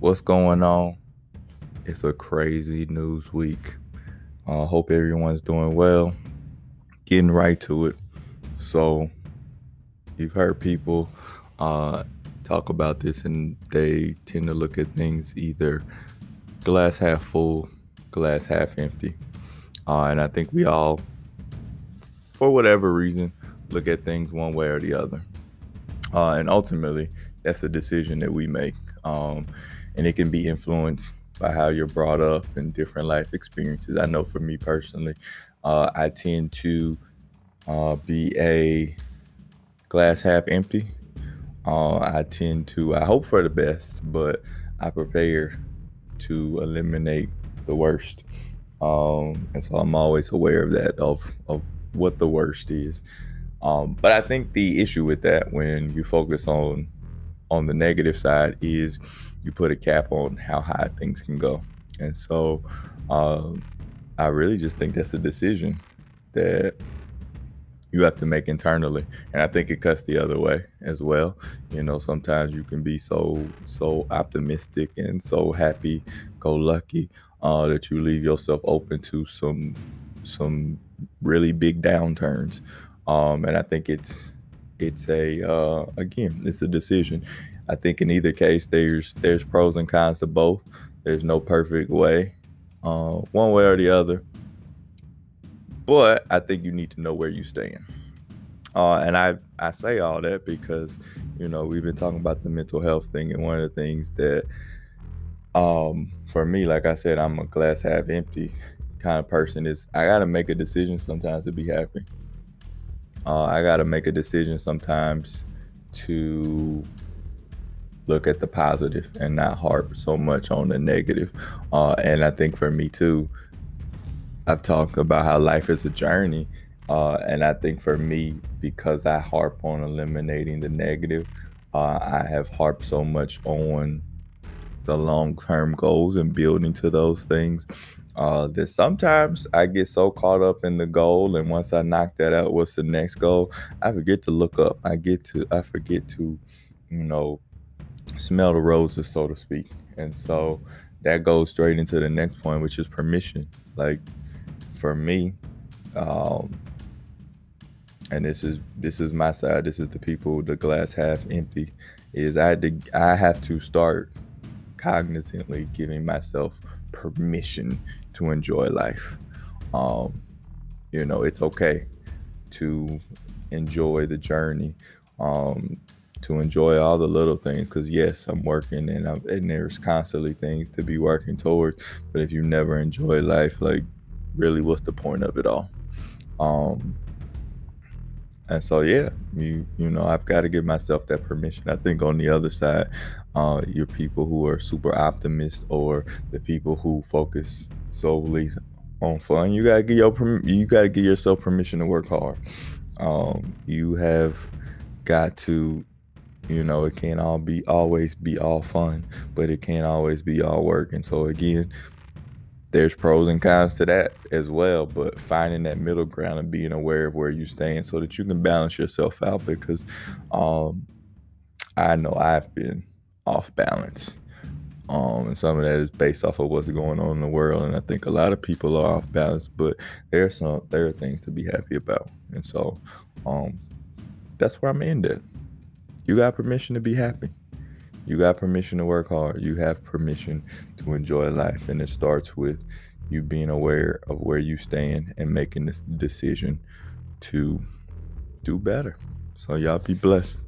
what's going on? It's a crazy news week. I uh, hope everyone's doing well. Getting right to it. So, you've heard people uh, talk about this, and they tend to look at things either glass half full, glass half empty. Uh, and I think we all, for whatever reason, look at things one way or the other. Uh, and ultimately, that's a decision that we make. Um, and it can be influenced by how you're brought up and different life experiences. I know for me personally, uh, I tend to uh, be a glass half empty. Uh, I tend to, I hope for the best, but I prepare to eliminate the worst. Um, and so I'm always aware of that, of, of what the worst is. Um, but I think the issue with that when you focus on on the negative side is you put a cap on how high things can go. And so um, I really just think that's a decision that you have to make internally. And I think it cuts the other way as well. You know, sometimes you can be so, so optimistic and so happy, go lucky, uh, that you leave yourself open to some, some really big downturns. Um, and I think it's, it's a uh, again it's a decision. I think in either case there's there's pros and cons to both. There's no perfect way uh, one way or the other. But i think you need to know where you stand. Uh, and i i say all that because you know we've been talking about the mental health thing and one of the things that um for me like i said i'm a glass half empty kind of person is i gotta make a decision sometimes to be happy uh, I got to make a decision sometimes to look at the positive and not harp so much on the negative. Uh, and I think for me too, I've talked about how life is a journey. Uh, and I think for me, because I harp on eliminating the negative, uh, I have harped so much on the long term goals and building to those things uh, that sometimes I get so caught up in the goal, and once I knock that out, what's the next goal? I forget to look up. I get to I forget to, you know, smell the roses, so to speak. And so that goes straight into the next point, which is permission. Like for me, um, and this is this is my side. This is the people, the glass half empty. Is I had to I have to start cognizantly giving myself permission to enjoy life. Um, you know, it's okay to enjoy the journey, um, to enjoy all the little things. Because yes, I'm working, and I'm, and there's constantly things to be working towards. But if you never enjoy life, like really, what's the point of it all? Um, and so yeah, you you know, I've got to give myself that permission. I think on the other side, uh, you're people who are super optimist or the people who focus solely on fun. You gotta give your you gotta give yourself permission to work hard. Um, you have got to, you know, it can't all be always be all fun, but it can't always be all work. And so again, there's pros and cons to that as well but finding that middle ground and being aware of where you stand so that you can balance yourself out because um, i know i've been off balance um, and some of that is based off of what's going on in the world and i think a lot of people are off balance but there are some there are things to be happy about and so um, that's where i'm that you got permission to be happy you got permission to work hard. You have permission to enjoy life. And it starts with you being aware of where you stand and making this decision to do better. So, y'all be blessed.